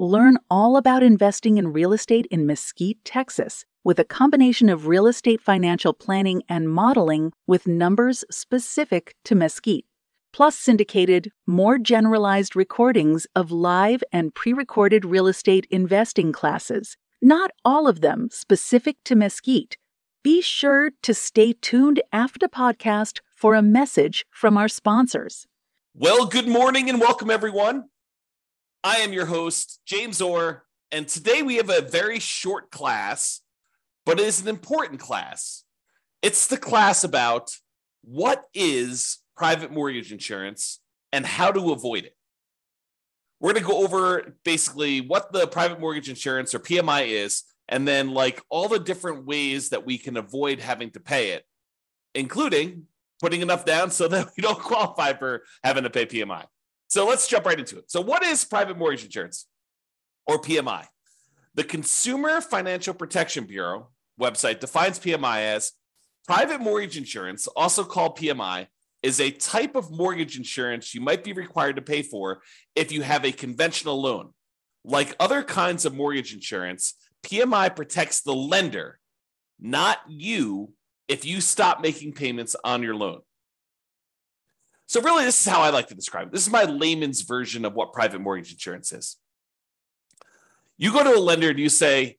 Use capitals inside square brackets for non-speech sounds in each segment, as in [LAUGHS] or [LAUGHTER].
Learn all about investing in real estate in Mesquite, Texas, with a combination of real estate financial planning and modeling with numbers specific to Mesquite, plus syndicated, more generalized recordings of live and pre recorded real estate investing classes, not all of them specific to Mesquite. Be sure to stay tuned after the podcast for a message from our sponsors. Well, good morning and welcome, everyone. I am your host, James Orr, and today we have a very short class, but it is an important class. It's the class about what is private mortgage insurance and how to avoid it. We're going to go over basically what the private mortgage insurance or PMI is, and then like all the different ways that we can avoid having to pay it, including putting enough down so that [LAUGHS] we don't qualify for having to pay PMI. So let's jump right into it. So, what is private mortgage insurance or PMI? The Consumer Financial Protection Bureau website defines PMI as private mortgage insurance, also called PMI, is a type of mortgage insurance you might be required to pay for if you have a conventional loan. Like other kinds of mortgage insurance, PMI protects the lender, not you, if you stop making payments on your loan. So, really, this is how I like to describe it. This is my layman's version of what private mortgage insurance is. You go to a lender and you say,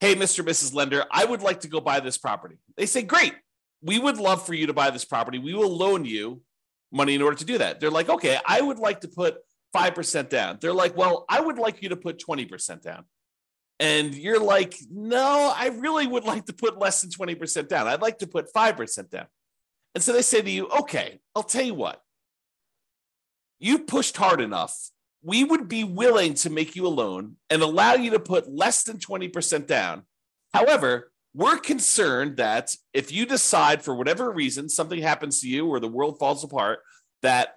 Hey, Mr. and Mrs. Lender, I would like to go buy this property. They say, Great. We would love for you to buy this property. We will loan you money in order to do that. They're like, Okay, I would like to put 5% down. They're like, Well, I would like you to put 20% down. And you're like, No, I really would like to put less than 20% down. I'd like to put 5% down. And so they say to you, okay, I'll tell you what. You pushed hard enough. We would be willing to make you a loan and allow you to put less than 20% down. However, we're concerned that if you decide for whatever reason something happens to you or the world falls apart, that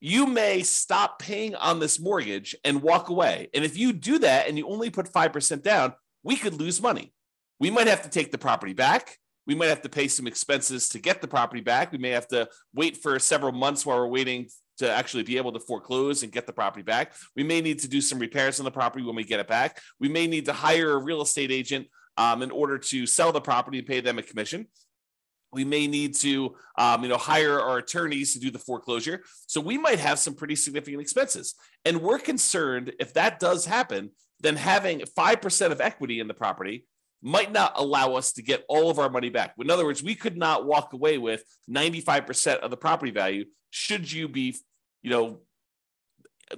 you may stop paying on this mortgage and walk away. And if you do that and you only put 5% down, we could lose money. We might have to take the property back we might have to pay some expenses to get the property back. We may have to wait for several months while we're waiting to actually be able to foreclose and get the property back. We may need to do some repairs on the property when we get it back. We may need to hire a real estate agent um, in order to sell the property and pay them a commission. We may need to, um, you know, hire our attorneys to do the foreclosure. So we might have some pretty significant expenses, and we're concerned if that does happen, then having five percent of equity in the property might not allow us to get all of our money back. In other words, we could not walk away with 95% of the property value should you be, you know,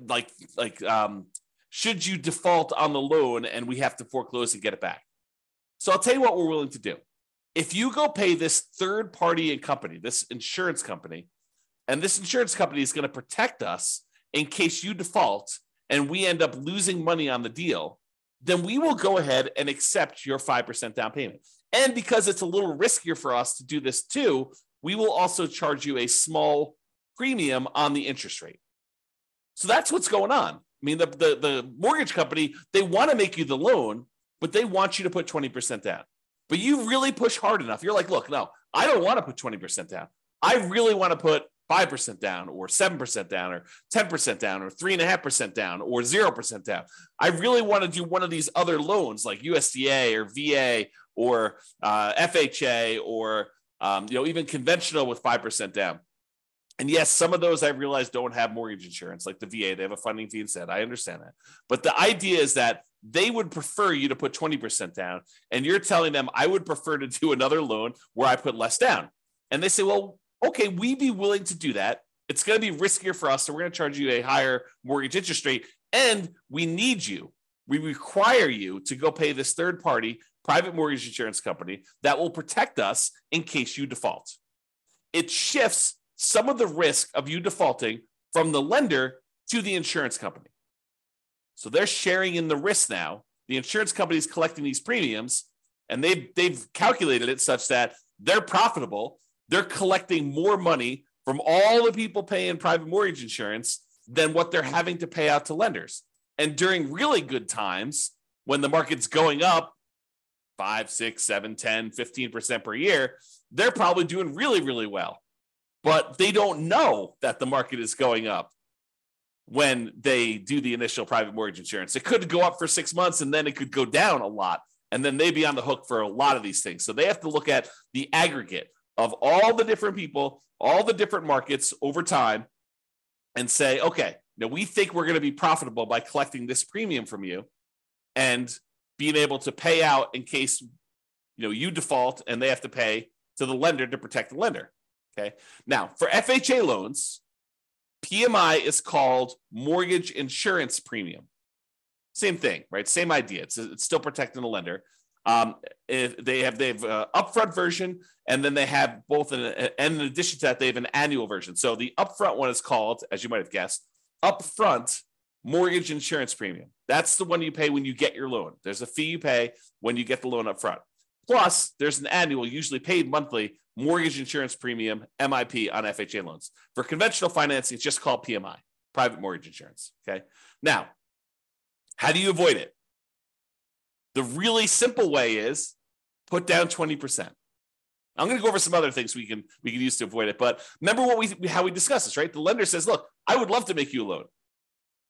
like like um should you default on the loan and we have to foreclose and get it back. So I'll tell you what we're willing to do. If you go pay this third party company, this insurance company, and this insurance company is going to protect us in case you default and we end up losing money on the deal, then we will go ahead and accept your 5% down payment. And because it's a little riskier for us to do this too, we will also charge you a small premium on the interest rate. So that's what's going on. I mean, the, the, the mortgage company, they want to make you the loan, but they want you to put 20% down. But you really push hard enough. You're like, look, no, I don't want to put 20% down. I really want to put 5% down or 7% down or 10% down or 3.5% down or 0% down. I really want to do one of these other loans like USDA or VA or uh, FHA or um, you know even conventional with 5% down. And yes, some of those I realize don't have mortgage insurance, like the VA. They have a funding fee instead. I understand that. But the idea is that they would prefer you to put 20% down. And you're telling them, I would prefer to do another loan where I put less down. And they say, well, okay, we'd be willing to do that. It's going to be riskier for us. So we're going to charge you a higher mortgage interest rate. And we need you. We require you to go pay this third party private mortgage insurance company that will protect us in case you default. It shifts some of the risk of you defaulting from the lender to the insurance company. So they're sharing in the risk now the insurance companies collecting these premiums, and they've they've calculated it such that they're profitable. They're collecting more money from all the people paying private mortgage insurance than what they're having to pay out to lenders. And during really good times, when the market's going up five, six, seven, 10, 15% per year, they're probably doing really, really well. But they don't know that the market is going up when they do the initial private mortgage insurance. It could go up for six months and then it could go down a lot. And then they'd be on the hook for a lot of these things. So they have to look at the aggregate of all the different people, all the different markets over time and say, okay, now we think we're going to be profitable by collecting this premium from you and being able to pay out in case you know you default and they have to pay to the lender to protect the lender. Okay. Now, for FHA loans, PMI is called mortgage insurance premium. Same thing, right? Same idea. It's, it's still protecting the lender. Um, they have they have an upfront version, and then they have both an and in addition to that, they have an annual version. So the upfront one is called, as you might have guessed, upfront mortgage insurance premium. That's the one you pay when you get your loan. There's a fee you pay when you get the loan up front. Plus, there's an annual, usually paid monthly, mortgage insurance premium, MIP, on FHA loans. For conventional financing, it's just called PMI, private mortgage insurance. Okay. Now, how do you avoid it? The really simple way is put down 20%. I'm going to go over some other things we can we can use to avoid it. But remember what we how we discussed this, right? The lender says, "Look, I would love to make you a loan,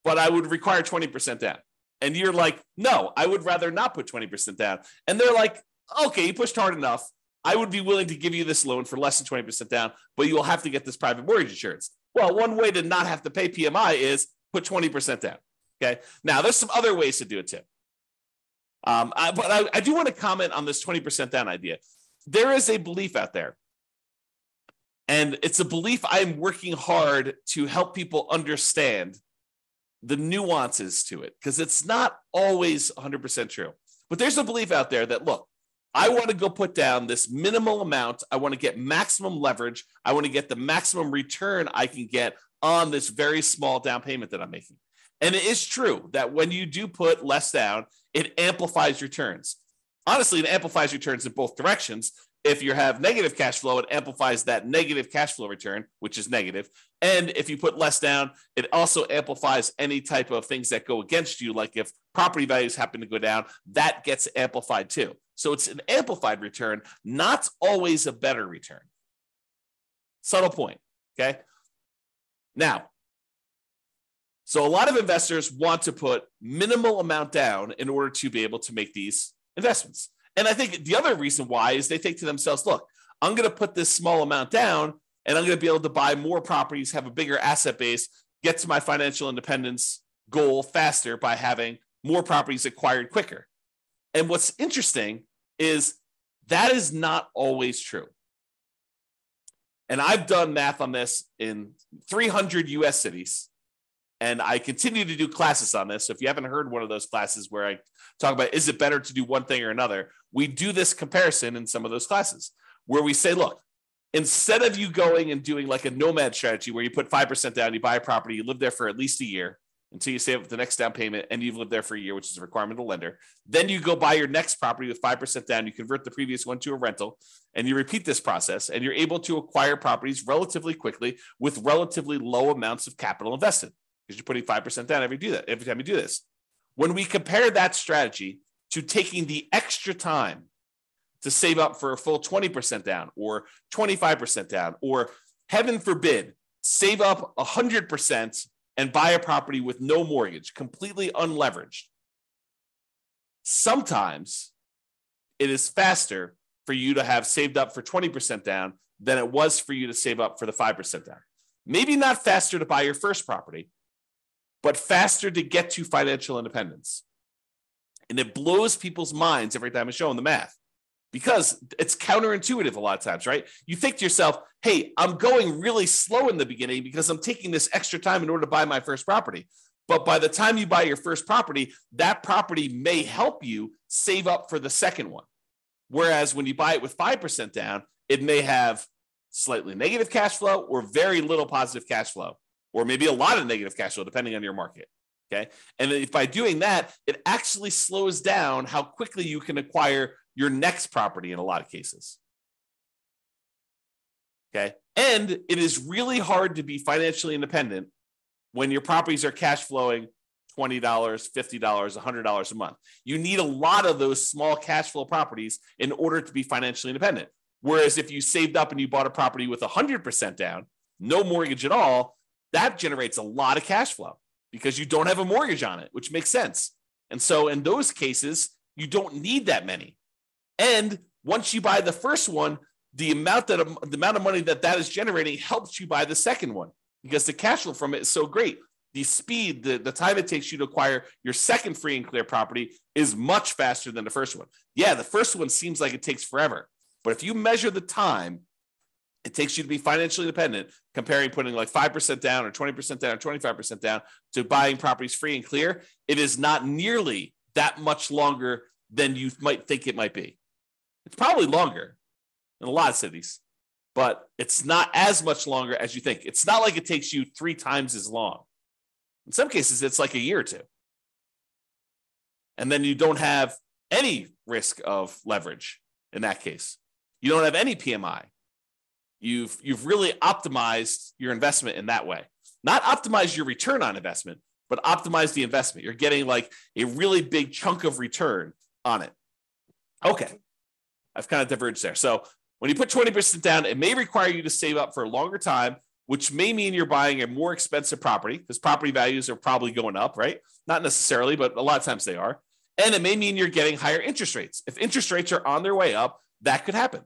but I would require 20% down." And you're like, "No, I would rather not put 20% down." And they're like, "Okay, you pushed hard enough. I would be willing to give you this loan for less than 20% down, but you will have to get this private mortgage insurance." Well, one way to not have to pay PMI is put 20% down. Okay. Now, there's some other ways to do it, too. Um, I, but I, I do want to comment on this 20% down idea. There is a belief out there, and it's a belief I'm working hard to help people understand the nuances to it because it's not always 100% true. But there's a belief out there that, look, I want to go put down this minimal amount. I want to get maximum leverage. I want to get the maximum return I can get on this very small down payment that I'm making. And it is true that when you do put less down, it amplifies returns. Honestly, it amplifies returns in both directions. If you have negative cash flow, it amplifies that negative cash flow return, which is negative. And if you put less down, it also amplifies any type of things that go against you. Like if property values happen to go down, that gets amplified too. So it's an amplified return, not always a better return. Subtle point. Okay. Now, so a lot of investors want to put minimal amount down in order to be able to make these investments. And I think the other reason why is they think to themselves, look, I'm going to put this small amount down and I'm going to be able to buy more properties, have a bigger asset base, get to my financial independence goal faster by having more properties acquired quicker. And what's interesting is that is not always true. And I've done math on this in 300 US cities and I continue to do classes on this. So if you haven't heard one of those classes where I talk about is it better to do one thing or another, we do this comparison in some of those classes where we say, look, instead of you going and doing like a nomad strategy where you put 5% down, you buy a property, you live there for at least a year until you save up the next down payment and you've lived there for a year, which is a requirement of the lender. Then you go buy your next property with 5% down, you convert the previous one to a rental, and you repeat this process, and you're able to acquire properties relatively quickly with relatively low amounts of capital invested because you're putting 5% down every do that every time you do this. When we compare that strategy to taking the extra time to save up for a full 20% down or 25% down, or heaven forbid, save up 100% and buy a property with no mortgage, completely unleveraged. Sometimes it is faster for you to have saved up for 20% down than it was for you to save up for the 5% down. Maybe not faster to buy your first property, but faster to get to financial independence. And it blows people's minds every time I show them the math because it's counterintuitive a lot of times, right? You think to yourself, hey, I'm going really slow in the beginning because I'm taking this extra time in order to buy my first property. But by the time you buy your first property, that property may help you save up for the second one. Whereas when you buy it with 5% down, it may have slightly negative cash flow or very little positive cash flow or maybe a lot of negative cash flow, depending on your market. Okay. And if by doing that, it actually slows down how quickly you can acquire your next property in a lot of cases. Okay. And it is really hard to be financially independent when your properties are cash flowing $20, $50, $100 a month. You need a lot of those small cash flow properties in order to be financially independent. Whereas if you saved up and you bought a property with 100% down, no mortgage at all, that generates a lot of cash flow because you don't have a mortgage on it, which makes sense. And so in those cases, you don't need that many. And once you buy the first one, the amount that the amount of money that that is generating helps you buy the second one because the cash flow from it is so great. The speed, the, the time it takes you to acquire your second free and clear property is much faster than the first one. Yeah, the first one seems like it takes forever. But if you measure the time it takes you to be financially independent, comparing putting like 5% down or 20% down or 25% down to buying properties free and clear, it is not nearly that much longer than you might think it might be. It's probably longer in a lot of cities, but it's not as much longer as you think. It's not like it takes you three times as long. In some cases, it's like a year or two. And then you don't have any risk of leverage in that case. You don't have any PMI You've you've really optimized your investment in that way. Not optimize your return on investment, but optimize the investment. You're getting like a really big chunk of return on it. Okay. I've kind of diverged there. So when you put 20% down, it may require you to save up for a longer time, which may mean you're buying a more expensive property because property values are probably going up, right? Not necessarily, but a lot of times they are. And it may mean you're getting higher interest rates. If interest rates are on their way up, that could happen.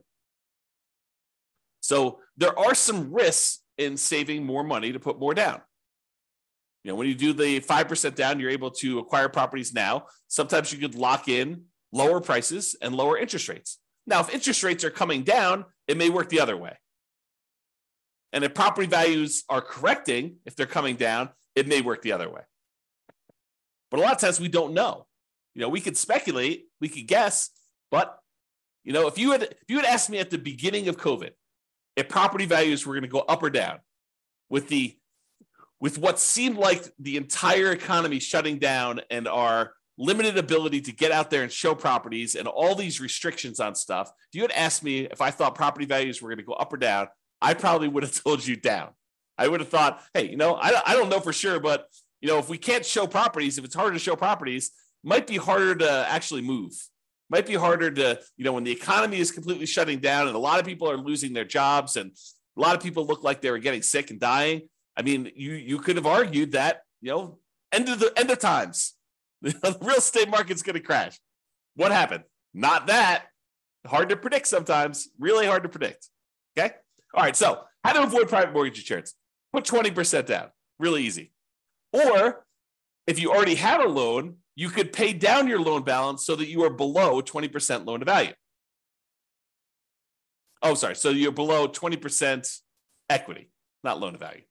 So there are some risks in saving more money to put more down. You know, when you do the 5% down, you're able to acquire properties now. Sometimes you could lock in lower prices and lower interest rates. Now, if interest rates are coming down, it may work the other way. And if property values are correcting, if they're coming down, it may work the other way. But a lot of times we don't know. You know, we could speculate, we could guess, but you know, if you had if you had asked me at the beginning of COVID, if property values were going to go up or down with the with what seemed like the entire economy shutting down and our limited ability to get out there and show properties and all these restrictions on stuff if you had asked me if i thought property values were going to go up or down i probably would have [LAUGHS] told you down. I would have thought hey you know I, I don't know for sure but you know if we can't show properties if it's harder to show properties might be harder to actually move might be harder to, you know, when the economy is completely shutting down and a lot of people are losing their jobs and a lot of people look like they were getting sick and dying. I mean, you you could have argued that, you know, end of the end of times. [LAUGHS] the real estate market's going to crash. What happened? Not that. Hard to predict sometimes. Really hard to predict. Okay. All right. So, how to avoid private mortgage insurance? Put 20% down. Really easy. Or if you already had a loan, you could pay down your loan balance so that you are below 20% loan to value. Oh, sorry. So you're below 20% equity, not loan to value.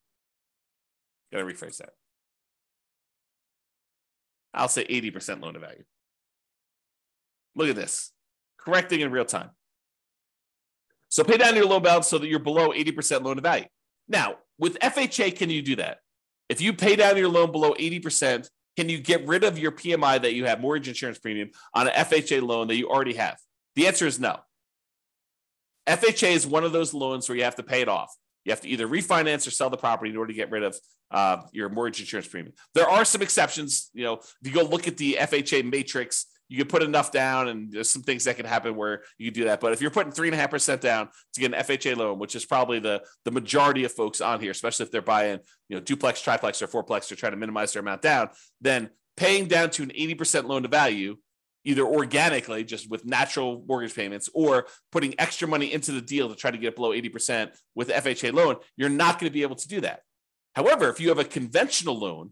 Got to rephrase that. I'll say 80% loan to value. Look at this, correcting in real time. So pay down your loan balance so that you're below 80% loan to value. Now, with FHA, can you do that? If you pay down your loan below 80%, can you get rid of your PMI that you have, mortgage insurance premium, on an FHA loan that you already have? The answer is no. FHA is one of those loans where you have to pay it off. You have to either refinance or sell the property in order to get rid of uh, your mortgage insurance premium. There are some exceptions. You know, if you go look at the FHA matrix, you can put enough down, and there's some things that can happen where you do that. But if you're putting three and a half percent down to get an FHA loan, which is probably the the majority of folks on here, especially if they're buying you know duplex, triplex, or fourplex, they're trying to minimize their amount down, then paying down to an 80% loan to value either organically, just with natural mortgage payments, or putting extra money into the deal to try to get below 80% with FHA loan, you're not going to be able to do that. However, if you have a conventional loan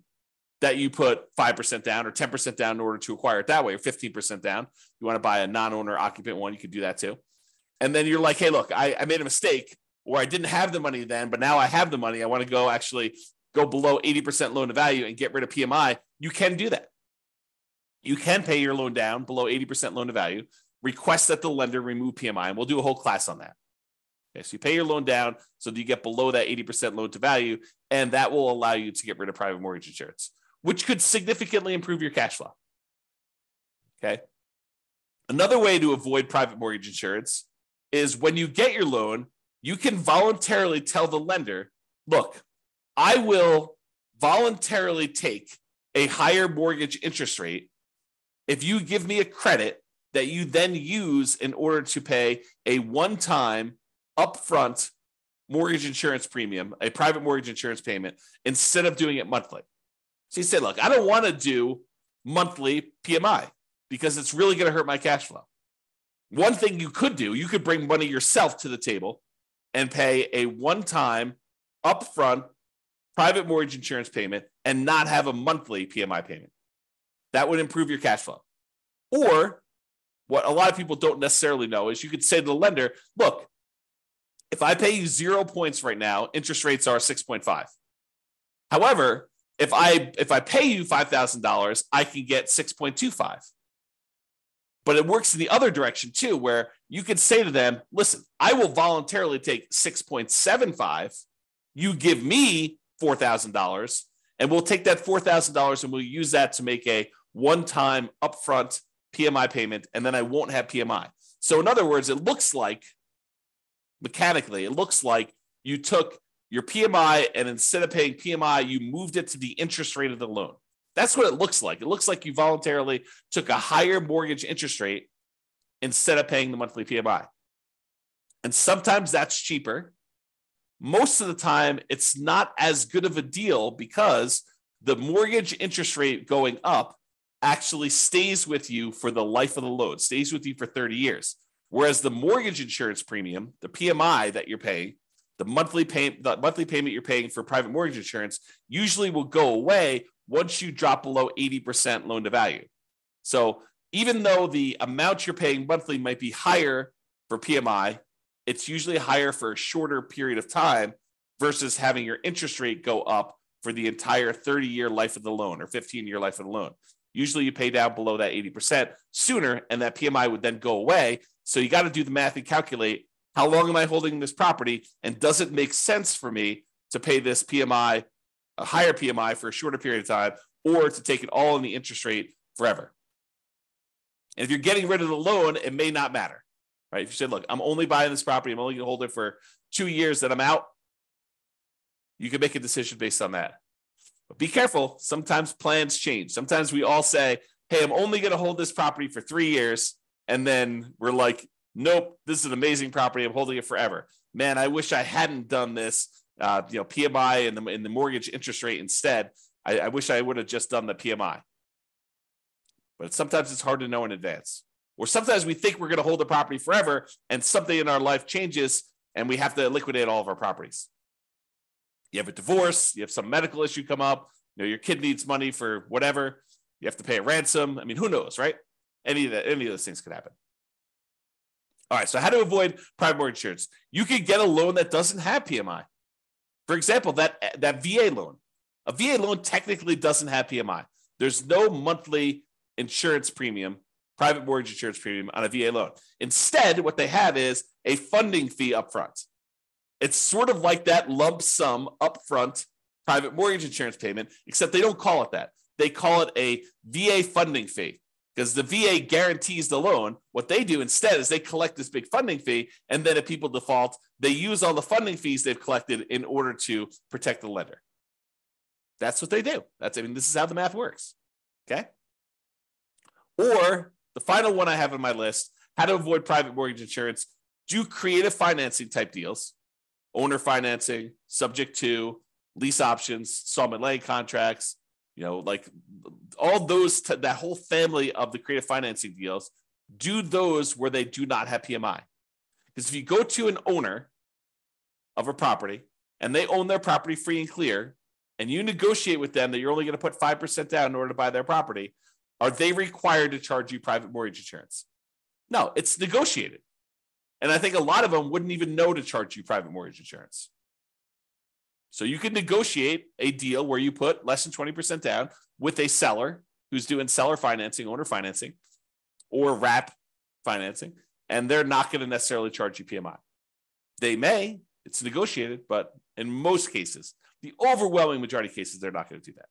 that you put 5% down or 10% down in order to acquire it that way, or 15% down. You want to buy a non owner occupant one, you could do that too. And then you're like, hey, look, I, I made a mistake or I didn't have the money then, but now I have the money. I want to go actually go below 80% loan to value and get rid of PMI. You can do that. You can pay your loan down below 80% loan to value, request that the lender remove PMI, and we'll do a whole class on that. Okay, so you pay your loan down so that you get below that 80% loan to value, and that will allow you to get rid of private mortgage insurance. Which could significantly improve your cash flow. Okay. Another way to avoid private mortgage insurance is when you get your loan, you can voluntarily tell the lender, look, I will voluntarily take a higher mortgage interest rate if you give me a credit that you then use in order to pay a one time upfront mortgage insurance premium, a private mortgage insurance payment, instead of doing it monthly. So he said, look, I don't want to do monthly PMI because it's really going to hurt my cash flow. One thing you could do, you could bring money yourself to the table and pay a one time upfront private mortgage insurance payment and not have a monthly PMI payment. That would improve your cash flow. Or what a lot of people don't necessarily know is you could say to the lender, look, if I pay you zero points right now, interest rates are 6.5. However, if I if I pay you $5,000, I can get 6.25. But it works in the other direction too, where you could say to them, listen, I will voluntarily take 6.75. You give me $4,000, and we'll take that $4,000 and we'll use that to make a one time upfront PMI payment, and then I won't have PMI. So, in other words, it looks like mechanically, it looks like you took your PMI and instead of paying PMI, you moved it to the interest rate of the loan. That's what it looks like. It looks like you voluntarily took a higher mortgage interest rate instead of paying the monthly PMI. And sometimes that's cheaper. Most of the time, it's not as good of a deal because the mortgage interest rate going up actually stays with you for the life of the loan, stays with you for 30 years. Whereas the mortgage insurance premium, the PMI that you're paying, the monthly pay, the monthly payment you're paying for private mortgage insurance usually will go away once you drop below 80% loan to value. So even though the amount you're paying monthly might be higher for PMI, it's usually higher for a shorter period of time versus having your interest rate go up for the entire 30 year life of the loan or 15 year life of the loan. Usually you pay down below that 80% sooner, and that PMI would then go away. So you got to do the math and calculate how long am I holding this property? And does it make sense for me to pay this PMI, a higher PMI for a shorter period of time, or to take it all in the interest rate forever? And if you're getting rid of the loan, it may not matter, right? If you said, look, I'm only buying this property, I'm only going to hold it for two years, then I'm out, you can make a decision based on that. But be careful. Sometimes plans change. Sometimes we all say, hey, I'm only going to hold this property for three years. And then we're like, nope, this is an amazing property. I'm holding it forever. Man, I wish I hadn't done this. Uh, you know, PMI and the, the mortgage interest rate instead. I, I wish I would have just done the PMI. But sometimes it's hard to know in advance. Or sometimes we think we're going to hold the property forever and something in our life changes and we have to liquidate all of our properties you have a divorce, you have some medical issue come up, you know, your kid needs money for whatever, you have to pay a ransom. I mean, who knows, right? Any of that, any of those things could happen. All right, so how to avoid private mortgage insurance? You could get a loan that doesn't have PMI. For example, that that VA loan. A VA loan technically doesn't have PMI. There's no monthly insurance premium, private mortgage insurance premium on a VA loan. Instead, what they have is a funding fee upfront. It's sort of like that lump sum upfront private mortgage insurance payment, except they don't call it that. They call it a VA funding fee because the VA guarantees the loan. What they do instead is they collect this big funding fee, and then if people default, they use all the funding fees they've collected in order to protect the lender. That's what they do. That's I mean, this is how the math works. Okay. Or the final one I have on my list: how to avoid private mortgage insurance. Do creative financing type deals owner financing, subject to lease options, installment land contracts, you know, like all those, t- that whole family of the creative financing deals, do those where they do not have PMI. Because if you go to an owner of a property and they own their property free and clear, and you negotiate with them that you're only going to put 5% down in order to buy their property, are they required to charge you private mortgage insurance? No, it's negotiated. And I think a lot of them wouldn't even know to charge you private mortgage insurance. So you can negotiate a deal where you put less than 20% down with a seller who's doing seller financing, owner financing, or wrap financing, and they're not going to necessarily charge you PMI. They may, it's negotiated, but in most cases, the overwhelming majority of cases, they're not going to do that.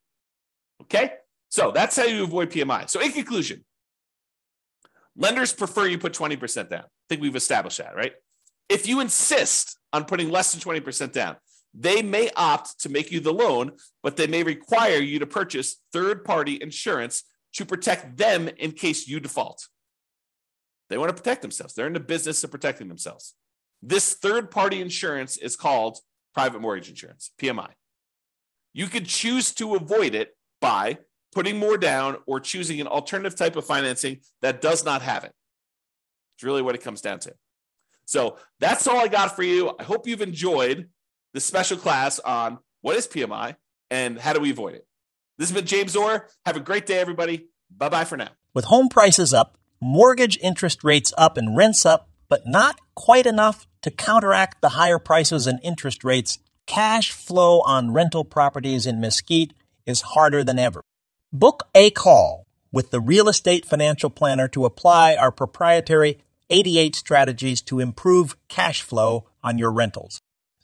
Okay? So that's how you avoid PMI. So, in conclusion, lenders prefer you put 20% down. I think we've established that, right? If you insist on putting less than 20% down, they may opt to make you the loan, but they may require you to purchase third party insurance to protect them in case you default. They want to protect themselves. They're in the business of protecting themselves. This third party insurance is called private mortgage insurance, PMI. You could choose to avoid it by putting more down or choosing an alternative type of financing that does not have it. It's really what it comes down to. So that's all I got for you. I hope you've enjoyed this special class on what is PMI and how do we avoid it. This has been James Orr. Have a great day, everybody. Bye bye for now. With home prices up, mortgage interest rates up, and rents up, but not quite enough to counteract the higher prices and interest rates, cash flow on rental properties in Mesquite is harder than ever. Book a call with the Real Estate Financial Planner to apply our proprietary 88 strategies to improve cash flow on your rentals.